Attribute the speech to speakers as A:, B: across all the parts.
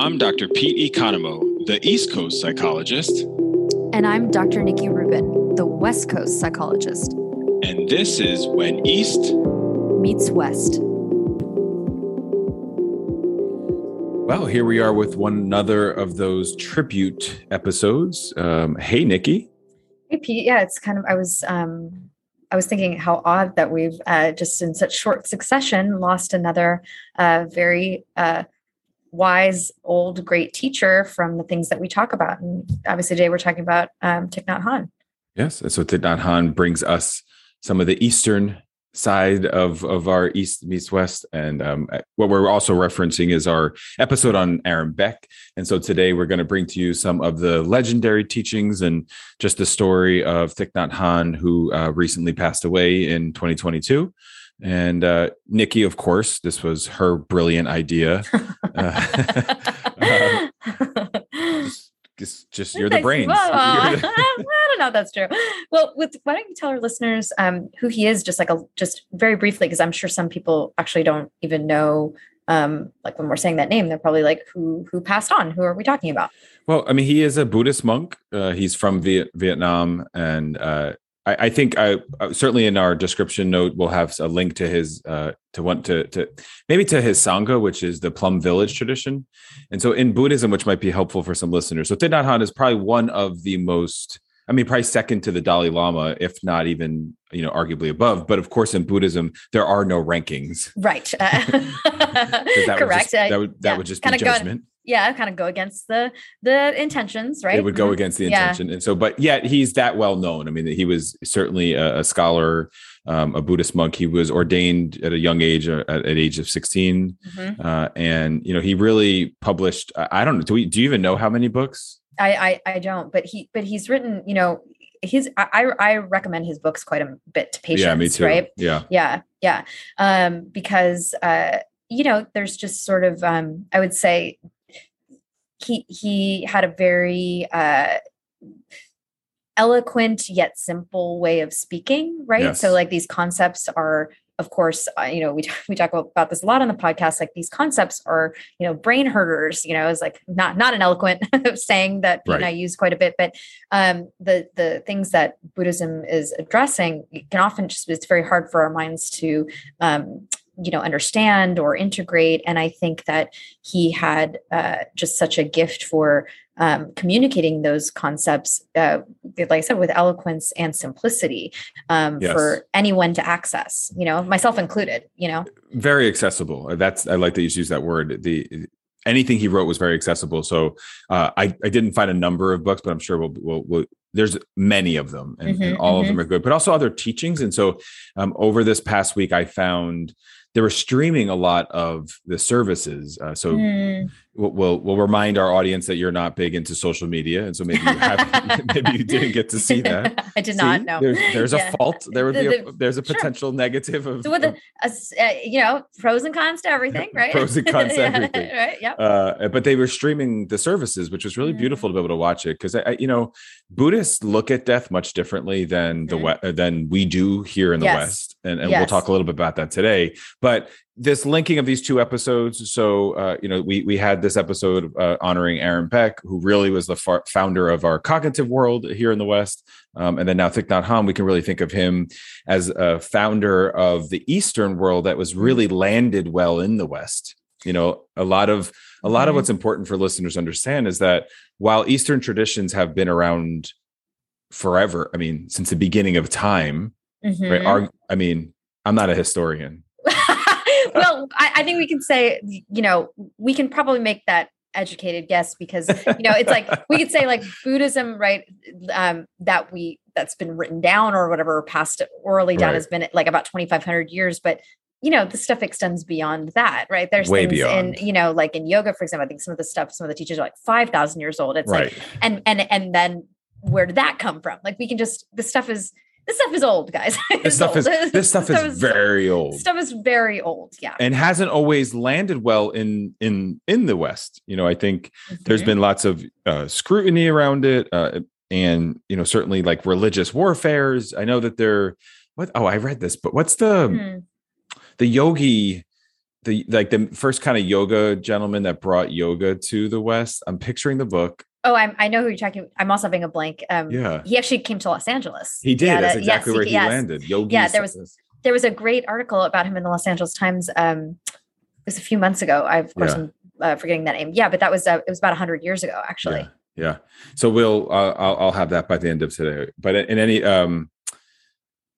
A: I'm Dr. Pete Economou, the East Coast psychologist.
B: And I'm Dr. Nikki Rubin, the West Coast psychologist.
A: And this is When East
B: Meets West.
C: Well, here we are with one another of those tribute episodes. Um, hey, Nikki.
B: Hey, Pete. Yeah, it's kind of, I was, um, I was thinking how odd that we've uh, just in such short succession lost another uh, very uh, wise, old, great teacher from the things that we talk about. And obviously, today we're talking about um, Thich Nhat Hanh.
C: Yes. And so Thich Nhat Hanh brings us some of the Eastern side of of our east meets west and um, what we're also referencing is our episode on aaron beck and so today we're going to bring to you some of the legendary teachings and just the story of thich nhat hanh who uh, recently passed away in 2022 and uh, nikki of course this was her brilliant idea uh, just, just you're the brains.
B: Well, I don't know if that's true. Well, with why don't you tell our listeners um, who he is, just like a just very briefly, because I'm sure some people actually don't even know. Um, like when we're saying that name, they're probably like, "Who who passed on? Who are we talking about?"
C: Well, I mean, he is a Buddhist monk. Uh, he's from Viet- Vietnam, and uh, I, I, think I uh, certainly in our description note we'll have a link to his uh, to want to to maybe to his sangha, which is the Plum Village tradition. And so in Buddhism, which might be helpful for some listeners, so Thich Nhat Hanh is probably one of the most I mean, probably second to the Dalai Lama, if not even, you know, arguably above. But of course, in Buddhism, there are no rankings.
B: Right. Uh,
C: that Correct. Would just, that would, that yeah. would just be judgment.
B: Yeah, kind of go against the the intentions, right?
C: It would go mm-hmm. against the intention, yeah. and so, but yet he's that well known. I mean, he was certainly a, a scholar, um, a Buddhist monk. He was ordained at a young age, uh, at, at age of 16 mm-hmm. uh, and you know, he really published. I don't know. Do we? Do you even know how many books?
B: I, I, I don't, but he, but he's written, you know, his, I, I recommend his books quite a bit to patients. Yeah, me too. Right.
C: Yeah.
B: Yeah. Yeah. Um, because, uh, you know, there's just sort of, um, I would say he, he had a very, uh, eloquent yet simple way of speaking right yes. so like these concepts are of course, uh, you know, we, we talk about this a lot on the podcast, like these concepts are, you know, brain herders, you know, is like not, not an eloquent saying that right. I use quite a bit, but um, the, the things that Buddhism is addressing can often just, it's very hard for our minds to, um, you know understand or integrate. And i think that he had uh, just such a gift for um, communicating those concepts uh, like i said with eloquence and simplicity um, yes. for anyone to access you know myself included you know?
C: Very accessible. That's i like that you use that word. The anything he wrote was very accessible. So uh, I, I didn't find a number of books but i'm sure we'll, we'll, we'll there's many of them and, mm-hmm, and all mm-hmm. of them are good but also other teachings. And so um, over this past week i found they were streaming a lot of the services. Uh, so mm. We'll, we'll, remind our audience that you're not big into social media, and so maybe you have, maybe you didn't get to see that.
B: I did see, not know.
C: There's, there's yeah. a fault. There would be a, there's a potential sure. negative of,
B: so with the, uh, you know pros and cons to everything, right?
C: pros and cons to everything, right? Yeah. Uh, but they were streaming the services, which was really mm. beautiful to be able to watch it because I you know Buddhists look at death much differently than the mm. than we do here in the yes. West, and, and yes. we'll talk a little bit about that today. But this linking of these two episodes, so uh, you know, we we had this episode uh, honoring Aaron Beck, who really was the far- founder of our cognitive world here in the West, um, and then now Thich Nhat Hanh, we can really think of him as a founder of the Eastern world that was really landed well in the West. You know, a lot of a lot of what's important for listeners to understand is that while Eastern traditions have been around forever, I mean, since the beginning of time, mm-hmm. right? Our, I mean, I'm not a historian.
B: well, I, I think we can say, you know, we can probably make that educated guess because you know it's like we could say like buddhism right um that we that's been written down or whatever passed orally down right. has been like about 2500 years but you know the stuff extends beyond that right there's Way things beyond. in you know like in yoga for example i think some of the stuff some of the teachers are like 5000 years old it's right. like and and and then where did that come from like we can just the stuff is this stuff is old, guys.
C: this stuff old. is this stuff, is, is very old.
B: Stuff is very old, yeah,
C: and hasn't always landed well in in in the West. You know, I think mm-hmm. there's been lots of uh, scrutiny around it, uh, and you know, certainly like religious warfares. I know that there. What? Oh, I read this, but what's the hmm. the yogi? the like the first kind of yoga gentleman that brought yoga to the West. I'm picturing the book.
B: Oh, I'm, I know who you're talking. I'm also having a blank. Um, yeah, he actually came to Los Angeles.
C: He did. That's exactly yes, where he, yes. landed. Yogi.
B: Yeah, there was there was a great article about him in the Los Angeles Times. Um, it was a few months ago. I of course yeah. am uh, forgetting that name. Yeah, but that was uh, it was about hundred years ago, actually.
C: Yeah. yeah. So we'll uh, I'll, I'll have that by the end of today. But in any um,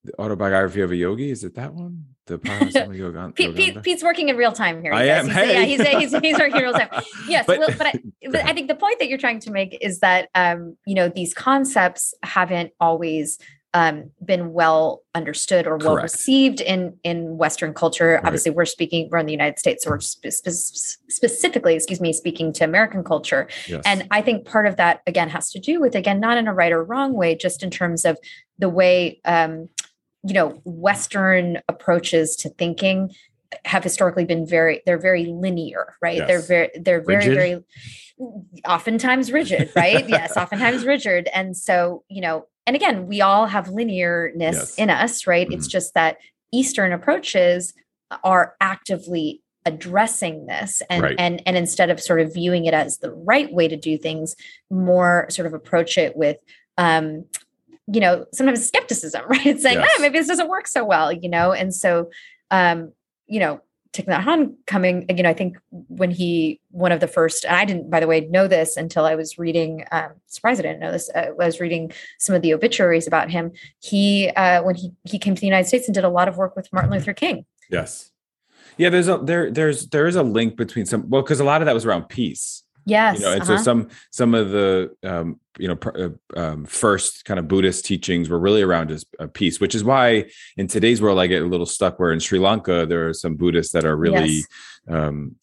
C: the autobiography of a yogi is it that one? The
B: Yogan, Pete, Pete, Pete's working in real time here.
C: I am.
B: He's,
C: hey.
B: Yeah, he's, he's, he's working in real time. Yes, but, but, I, but I think the point that you're trying to make is that um, you know these concepts haven't always um, been well understood or well Correct. received in in Western culture. Right. Obviously, we're speaking we're in the United States, so we're spe- spe- specifically, excuse me, speaking to American culture. Yes. And I think part of that again has to do with again not in a right or wrong way, just in terms of the way um, you know western approaches to thinking have historically been very they're very linear right yes. they're very they're very rigid. very oftentimes rigid right yes oftentimes rigid and so you know and again we all have linearness yes. in us right mm-hmm. it's just that eastern approaches are actively addressing this and right. and and instead of sort of viewing it as the right way to do things more sort of approach it with um you know, sometimes skepticism, right? It's saying, yes. ah, maybe this doesn't work so well, you know? And so, um, you know, Thich Nhat Hanh coming, you know, I think when he, one of the first, and I didn't, by the way, know this until I was reading, um, surprised I didn't know this, uh, I was reading some of the obituaries about him. He, uh, when he, he came to the United States and did a lot of work with Martin Luther King.
C: Yes. Yeah. There's a, there, there's, there is a link between some, well, cause a lot of that was around peace.
B: Yes.
C: You know, and uh-huh. so some some of the um, you know pr- uh, um, first kind of Buddhist teachings were really around as a peace, which is why in today's world I get a little stuck. Where in Sri Lanka there are some Buddhists that are really yes. um,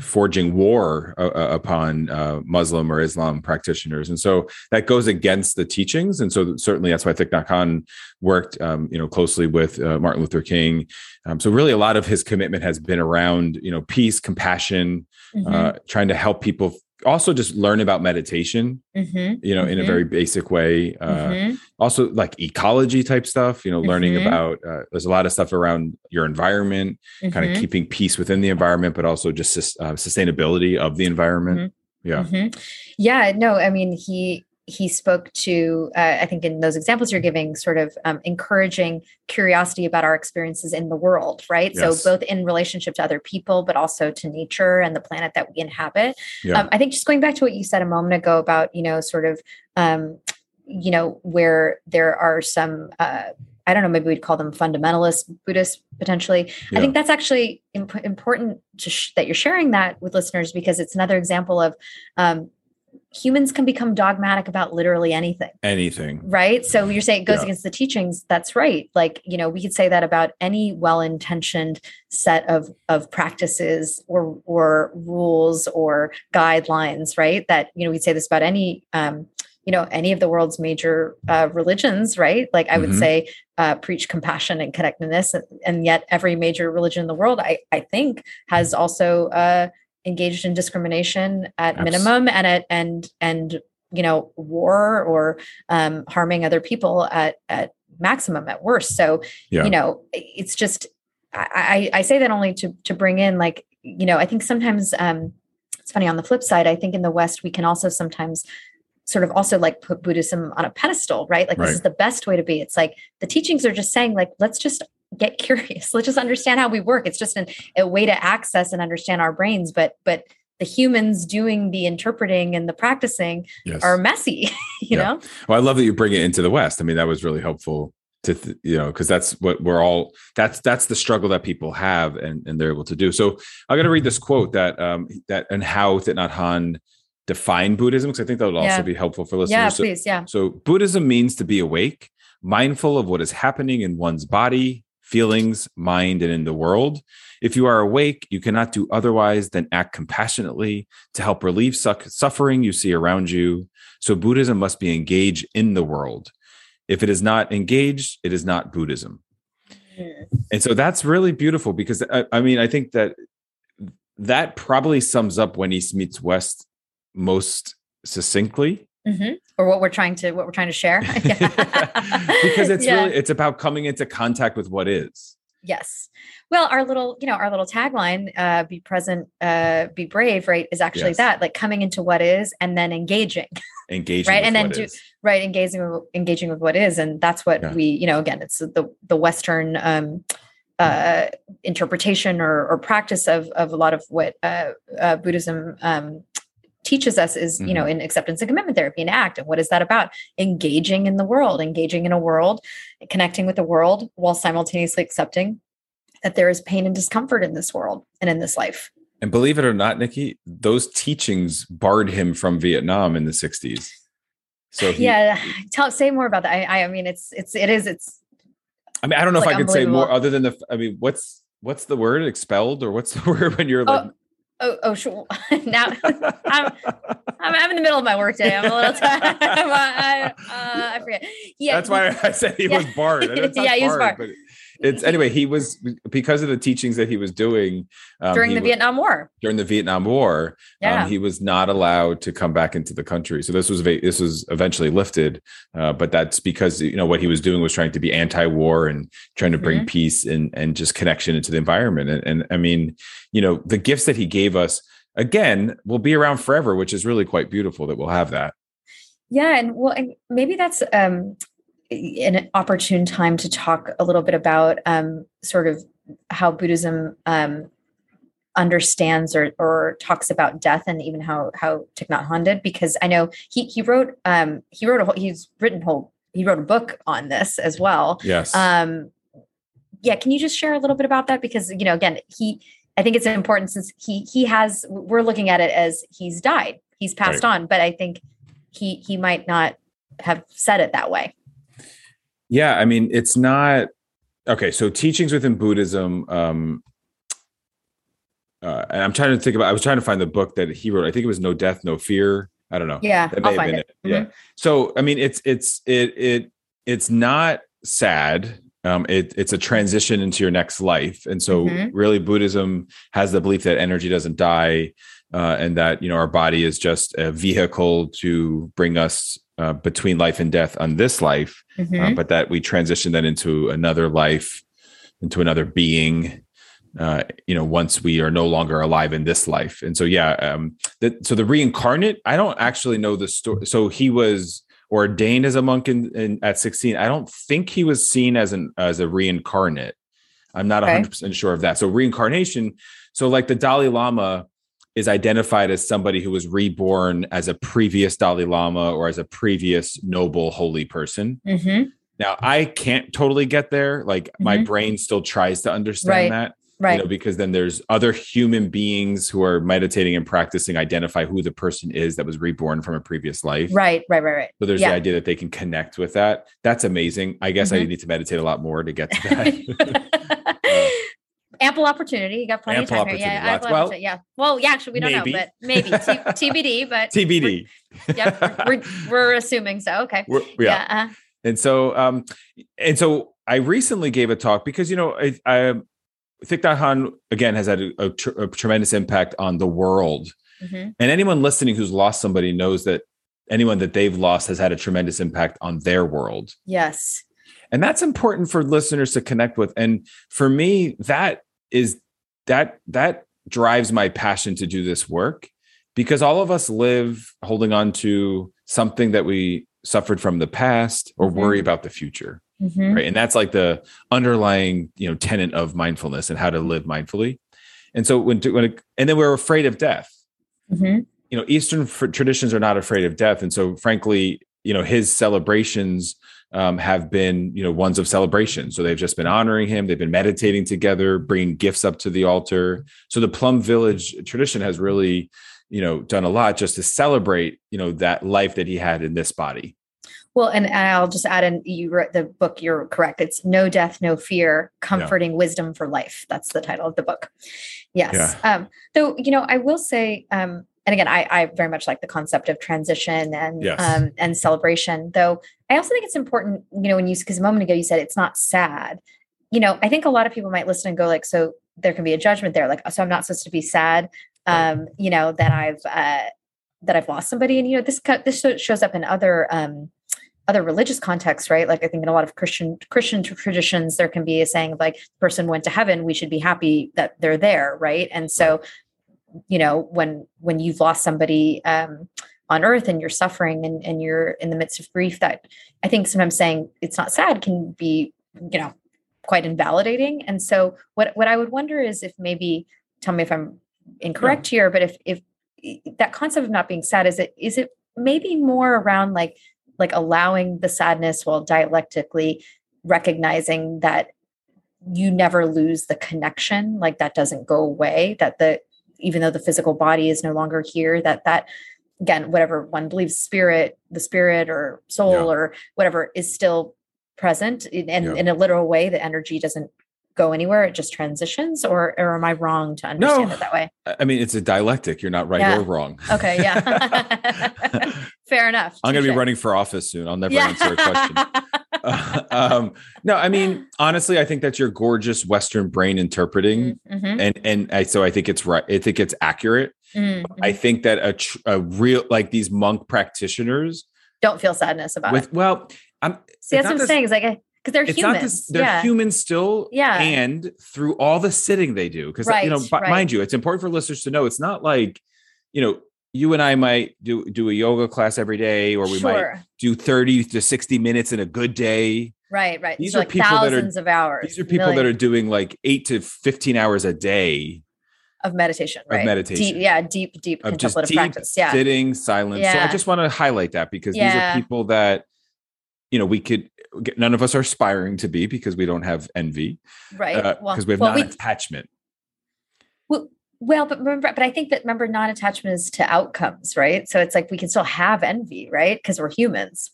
C: forging war uh, uh, upon uh, Muslim or Islam practitioners, and so that goes against the teachings. And so certainly that's why Thich Nhat Hanh worked, um, you know, closely with uh, Martin Luther King. Um, so really, a lot of his commitment has been around, you know, peace, compassion, mm-hmm. uh, trying to help people also just learn about meditation mm-hmm. you know mm-hmm. in a mm-hmm. very basic way uh, mm-hmm. also like ecology type stuff you know learning mm-hmm. about uh, there's a lot of stuff around your environment kind of mm-hmm. keeping peace within the environment but also just uh, sustainability of the environment yeah
B: yeah no i mean he he spoke to, uh, I think, in those examples you're giving, sort of um, encouraging curiosity about our experiences in the world, right? Yes. So, both in relationship to other people, but also to nature and the planet that we inhabit. Yeah. Um, I think just going back to what you said a moment ago about, you know, sort of, um, you know, where there are some, uh, I don't know, maybe we'd call them fundamentalist Buddhists potentially. Yeah. I think that's actually imp- important sh- that you're sharing that with listeners because it's another example of um, humans can become dogmatic about literally anything.
C: Anything.
B: Right. So you're saying it goes yeah. against the teachings. That's right. Like, you know, we could say that about any well-intentioned set of of practices or or rules or guidelines, right? That, you know, we'd say this about any um, you know, any of the world's major uh, religions, right? Like I would mm-hmm. say, uh, preach compassion and connectedness, and, and, yet every major religion in the world, I I think, has also uh, engaged in discrimination at Absolutely. minimum and at and and you know war or um, harming other people at at maximum at worst so yeah. you know it's just I, I say that only to to bring in like you know i think sometimes um it's funny on the flip side i think in the west we can also sometimes sort of also like put buddhism on a pedestal right like right. this is the best way to be it's like the teachings are just saying like let's just get curious. Let's just understand how we work. It's just an, a way to access and understand our brains but but the humans doing the interpreting and the practicing yes. are messy you yeah. know?
C: Well i love that you bring it into the west. I mean that was really helpful to th- you know because that's what we're all that's that's the struggle that people have and and they're able to do. So i'm going to read this quote that um that and how Thich Nhat Hanh define buddhism because i think that would also yeah. be helpful for listeners.
B: Yeah
C: so,
B: please yeah.
C: so buddhism means to be awake mindful of what is happening in one's body feelings, mind, and in the world. If you are awake, you cannot do otherwise than act compassionately to help relieve suffering you see around you. So Buddhism must be engaged in the world. If it is not engaged, it is not Buddhism. And so that's really beautiful because I, I mean, I think that that probably sums up when East meets West most succinctly
B: Mm-hmm. Or what we're trying to what we're trying to share.
C: because it's yeah. really it's about coming into contact with what is.
B: Yes. Well, our little, you know, our little tagline, uh, be present, uh, be brave, right, is actually yes. that, like coming into what is and then engaging.
C: Engaging.
B: right. And then do is. right, engaging engaging with what is. And that's what yeah. we, you know, again, it's the the Western um uh interpretation or, or practice of of a lot of what uh, uh Buddhism um teaches us is mm-hmm. you know mm-hmm. in acceptance and commitment therapy and act and what is that about? Engaging in the world engaging in a world connecting with the world while simultaneously accepting that there is pain and discomfort in this world and in this life.
C: And believe it or not nikki those teachings barred him from vietnam in the 60s
B: so he, yeah tell say more about that. I, I mean it's it's it is it's
C: i mean i don't know like if i could say more other than the i mean what's what's the word? Expelled? Or what's the word when you're like oh,
B: Oh, oh, sure. now I'm, I'm, I'm in the middle of my workday. I'm a little tired. I, uh, I forget.
C: Yeah, that's why I said he yeah. was barred. yeah, he was barred. It's anyway he was because of the teachings that he was doing
B: um, during the
C: was,
B: vietnam war
C: during the vietnam war um, yeah. Um, he was not allowed to come back into the country so this was this was eventually lifted uh, but that's because you know what he was doing was trying to be anti-war and trying to bring mm-hmm. peace and and just connection into the environment and, and i mean you know the gifts that he gave us again will be around forever which is really quite beautiful that we'll have that
B: yeah and well and maybe that's um an opportune time to talk a little bit about um, sort of how Buddhism um, understands or, or talks about death and even how how Thich Nhat Hanh did because I know he he wrote um, he wrote a whole, he's written whole he wrote a book on this as well.
C: Yes.
B: Um, yeah, can you just share a little bit about that because you know again he I think it's important since he he has we're looking at it as he's died he's passed right. on but I think he he might not have said it that way.
C: Yeah, I mean, it's not okay. So teachings within Buddhism, um, uh, and I'm trying to think about. I was trying to find the book that he wrote. I think it was No Death, No Fear. I don't know.
B: Yeah, I'll find it.
C: it. Mm-hmm. Yeah. So I mean, it's it's it it it's not sad. Um, it, it's a transition into your next life, and so mm-hmm. really, Buddhism has the belief that energy doesn't die, uh, and that you know our body is just a vehicle to bring us uh, between life and death on this life, uh, mm-hmm. uh, but that we transition that into another life, into another being. Uh, you know, once we are no longer alive in this life, and so yeah, um, that so the reincarnate. I don't actually know the story. So he was ordained as a monk in, in, at 16 i don't think he was seen as an as a reincarnate i'm not okay. 100% sure of that so reincarnation so like the dalai lama is identified as somebody who was reborn as a previous Dalai Lama or as a previous noble holy person. Mm-hmm. Now, I can't totally get there. Like mm-hmm. my brain still tries to understand right. that. Right. You know, because then there's other human beings who are meditating and practicing identify who the person is that was reborn from a previous life.
B: Right, right, right, right.
C: So there's yeah. the idea that they can connect with that. That's amazing. I guess mm-hmm. I need to meditate a lot more to get to that.
B: ample opportunity. You got plenty ample of time here. Yeah, well, yeah. Well, yeah. Actually, we don't maybe. know, but maybe T- TBD. But
C: TBD.
B: We're, yep, we're, we're assuming so. Okay.
C: We're, yeah. yeah uh-huh. And so, um, and so I recently gave a talk because you know I, I Thich Nhat Hanh again has had a, a, tr- a, tremendous impact on the world, mm-hmm. and anyone listening who's lost somebody knows that anyone that they've lost has had a tremendous impact on their world.
B: Yes.
C: And that's important for listeners to connect with. And for me, that is that that drives my passion to do this work because all of us live holding on to something that we suffered from the past or mm-hmm. worry about the future mm-hmm. right and that's like the underlying you know tenet of mindfulness and how to live mindfully and so when, when it, and then we're afraid of death mm-hmm. you know eastern traditions are not afraid of death and so frankly you know his celebrations um, have been you know ones of celebration so they've just been honoring him they've been meditating together bringing gifts up to the altar so the plum village tradition has really you know done a lot just to celebrate you know that life that he had in this body
B: well, and I'll just add in you wrote the book, you're correct. It's No Death, No Fear, Comforting yeah. Wisdom for Life. That's the title of the book. Yes. Yeah. Um, though, you know, I will say, um, and again, I, I, very much like the concept of transition and yes. um, and celebration. Though I also think it's important, you know, when you because a moment ago you said it's not sad. You know, I think a lot of people might listen and go like, so there can be a judgment there, like, so I'm not supposed to be sad. Um, you know that I've uh, that I've lost somebody, and you know this this shows up in other um, other religious contexts, right? Like I think in a lot of Christian Christian traditions, there can be a saying of like person went to heaven, we should be happy that they're there, right? And so, you know, when when you've lost somebody um, on earth and you're suffering and, and you're in the midst of grief, that I think sometimes saying it's not sad can be, you know, quite invalidating. And so what what I would wonder is if maybe tell me if I'm incorrect yeah. here, but if if that concept of not being sad is it is it maybe more around like like allowing the sadness while dialectically recognizing that you never lose the connection like that doesn't go away that the even though the physical body is no longer here that that again whatever one believes spirit the spirit or soul yeah. or whatever is still present and yeah. in a literal way the energy doesn't go anywhere it just transitions or, or am i wrong to understand no. it that way
C: i mean it's a dialectic you're not right yeah. or wrong
B: okay yeah fair enough
C: i'm going to be running for office soon i'll never yeah. answer a question uh, um, no i mean honestly i think that's your gorgeous western brain interpreting mm, mm-hmm. and and I, so i think it's right i think it's accurate mm-hmm. i think that a, tr- a real like these monk practitioners
B: don't feel sadness about
C: with,
B: it
C: well i'm
B: see that's what i'm this, saying is like because they're it's humans. This,
C: they're
B: yeah.
C: humans still.
B: Yeah.
C: And through all the sitting they do, because right, you know, right. mind you, it's important for listeners to know it's not like, you know, you and I might do do a yoga class every day, or we sure. might do 30 to 60 minutes in a good day.
B: Right, right. These, are like people thousands that are, of hours.
C: These are people million. that are doing like eight to 15 hours a day
B: of meditation, right?
C: Of meditation.
B: Deep, yeah, deep, deep of contemplative deep practice. Yeah.
C: Sitting, silence. Yeah. So I just want to highlight that because yeah. these are people that, you know, we could none of us are aspiring to be because we don't have envy,
B: right?
C: Because uh, well, we have well, non-attachment.
B: Well, well, but remember, but I think that remember non-attachment is to outcomes, right? So it's like we can still have envy, right? Because we're humans,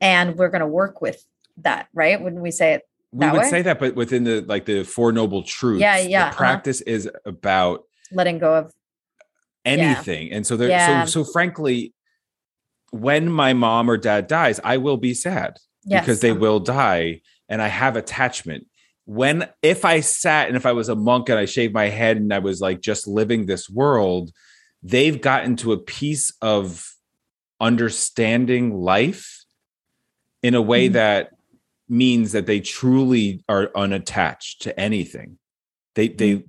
B: and we're going to work with that, right? Wouldn't we say it?
C: we would
B: way?
C: say that, but within the like the four noble truths,
B: yeah, yeah.
C: Uh-huh. practice uh-huh. is about
B: letting go of
C: anything, yeah. and so there. Yeah. So so frankly, when my mom or dad dies, I will be sad yes. because they will die and I have attachment. When if I sat and if I was a monk and I shaved my head and I was like just living this world, they've gotten to a piece of understanding life in a way mm-hmm. that means that they truly are unattached to anything. They they mm-hmm.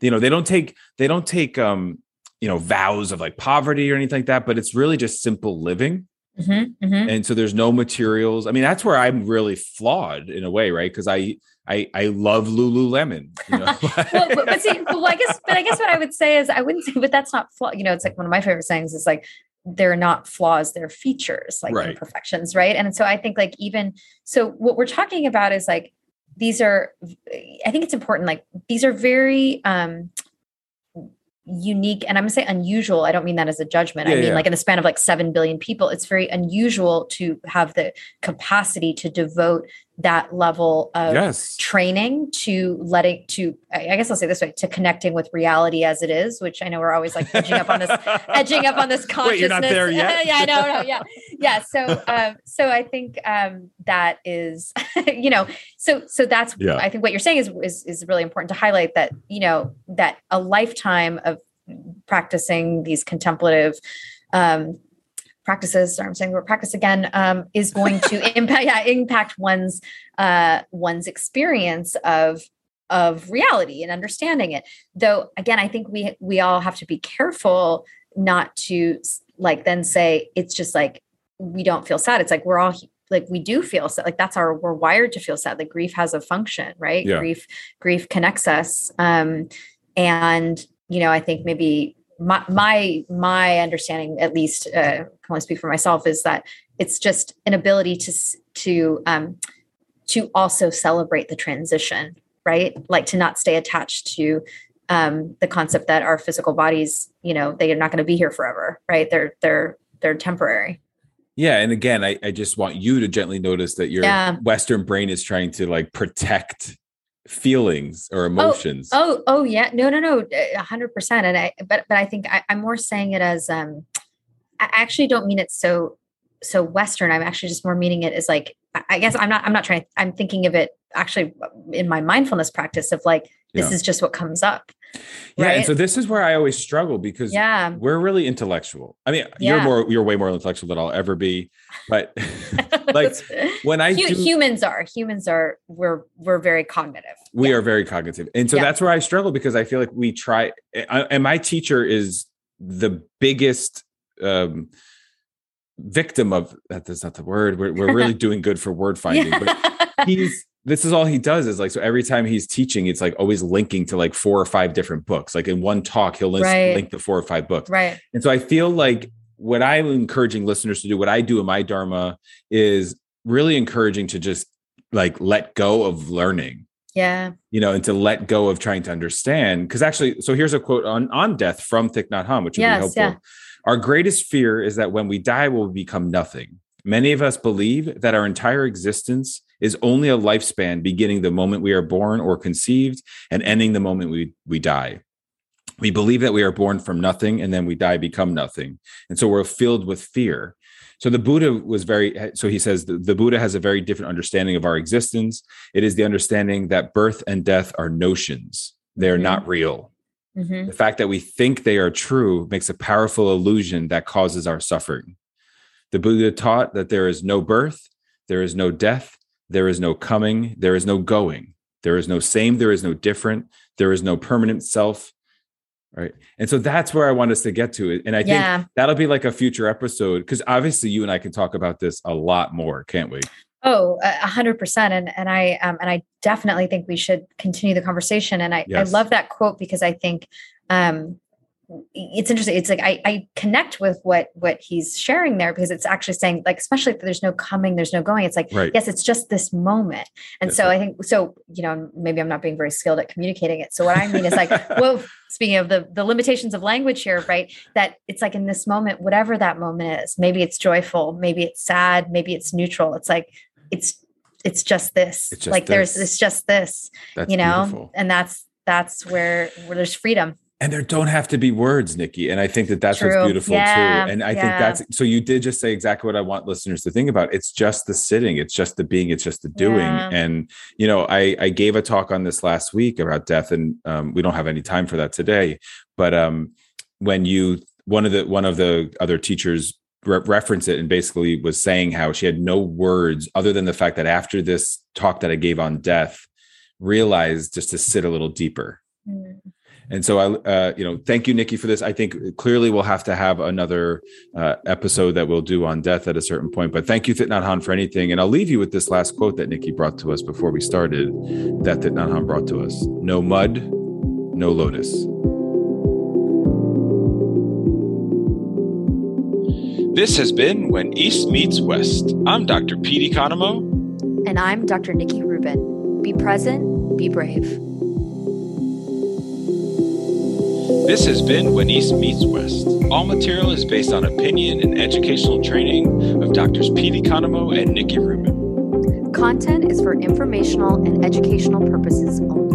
C: you know, they don't take they don't take um you know vows of like poverty or anything like that, but it's really just simple living Mm-hmm, mm-hmm. And so there's no materials. I mean, that's where I'm really flawed in a way, right? Because I I I love Lululemon. You know?
B: well, but, but, see, well, I guess, but I guess what I would say is I wouldn't say, but that's not flaw. You know, it's like one of my favorite sayings is like they're not flaws, they're features, like right. imperfections, right? And so I think like even so, what we're talking about is like these are. I think it's important. Like these are very um unique and i'm going to say unusual i don't mean that as a judgment yeah, i mean yeah. like in the span of like 7 billion people it's very unusual to have the capacity to devote that level of
C: yes.
B: training to letting to i guess i'll say this way to connecting with reality as it is which i know we're always like edging up on this edging up on this consciousness Wait,
C: you're not there yet?
B: yeah i know no, yeah yeah so um so i think um that is you know so so that's yeah. i think what you're saying is, is is really important to highlight that you know that a lifetime of practicing these contemplative um practices sorry i'm saying the word practice again um, is going to impact yeah impact one's uh, one's experience of of reality and understanding it. Though again i think we we all have to be careful not to like then say it's just like we don't feel sad. It's like we're all like we do feel sad like that's our we're wired to feel sad. Like grief has a function right?
C: Yeah.
B: grief grief connects us um and you know i think maybe my my my understanding at least uh, I want to speak for myself is that it's just an ability to to um, to also celebrate the transition right? Like to not stay attached to um, the concept that our physical bodies you know they are not going to be here forever right? They're they're they're temporary.
C: Yeah and again I, I just want you to gently notice that your yeah. western brain is trying to like protect feelings or oh, emotions.
B: Oh, oh, oh yeah. No, no, no. A hundred percent. And I, but, but I think I, am more saying it as, um, I actually don't mean it so, so Western. I'm actually just more meaning it as like, I guess I'm not, I'm not trying, I'm thinking of it actually in my mindfulness practice of like, this yeah. is just what comes up.
C: Yeah, right? and so this is where I always struggle because yeah. we're really intellectual. I mean, yeah. you're more you're way more intellectual than I'll ever be, but like when I
B: do, humans are humans are we're we're very cognitive.
C: We yeah. are very cognitive, and so that's where I struggle because I feel like we try. And my teacher is the biggest um, victim of. That's not the word. We're, we're really doing good for word finding, but he's this is all he does is like so every time he's teaching it's like always linking to like four or five different books. Like in one talk he'll list, right. link the four or five books.
B: Right.
C: And so i feel like what i'm encouraging listeners to do what i do in my dharma is really encouraging to just like let go of learning.
B: Yeah.
C: You know and to let go of trying to understand. Because actually so here's a quote on on death from Thich Nhat Hanh which would yes, be helpful. yeah. our greatest fear is that when we die we'll become nothing. Many of us believe that our entire existence is only a lifespan beginning the moment we are born or conceived and ending the moment we, we die. We believe that we are born from nothing and then we die, become nothing. And so we're filled with fear. So the Buddha was very, so he says the, the Buddha has a very different understanding of our existence. It is the understanding that birth and death are notions, they are mm-hmm. not real. Mm-hmm. The fact that we think they are true makes a powerful illusion that causes our suffering. The Buddha taught that there is no birth, there is no death, there is no coming, there is no going. There is no same, there is no different, there is no permanent self. Right. And so that's where I want us to get to it. And I think yeah. that'll be like a future episode because obviously you and I can talk about this a lot more, can't we?
B: Oh, a hundred percent. And and I um and I definitely think we should continue the conversation. And I, yes. I love that quote because I think um it's interesting it's like I, I connect with what what he's sharing there because it's actually saying like especially if there's no coming there's no going it's like right. yes it's just this moment and so right. i think so you know maybe i'm not being very skilled at communicating it so what i mean is like well speaking of the the limitations of language here right that it's like in this moment whatever that moment is maybe it's joyful maybe it's sad maybe it's neutral it's like it's it's just this it's just like this. there's it's just this that's you know beautiful. and that's that's where where there's freedom
C: and there don't have to be words nikki and i think that that's True. what's beautiful yeah. too and i yeah. think that's so you did just say exactly what i want listeners to think about it's just the sitting it's just the being it's just the doing yeah. and you know i i gave a talk on this last week about death and um, we don't have any time for that today but um when you one of the one of the other teachers re- referenced it and basically was saying how she had no words other than the fact that after this talk that i gave on death realized just to sit a little deeper mm and so I, uh, you know, thank you, Nikki, for this. I think clearly we'll have to have another uh, episode that we'll do on death at a certain point. But thank you, Thich Nhat for anything. And I'll leave you with this last quote that Nikki brought to us before we started. That Thich Nhat brought to us: "No mud, no lotus."
A: This has been When East Meets West. I'm Dr. Pete Economou.
B: And I'm Dr. Nikki Rubin. Be present, be brave.
A: This has been When East Meets West. All material is based on opinion and educational training of Doctors Pete Economou and Nikki Rubin.
B: Content is for informational and educational purposes only.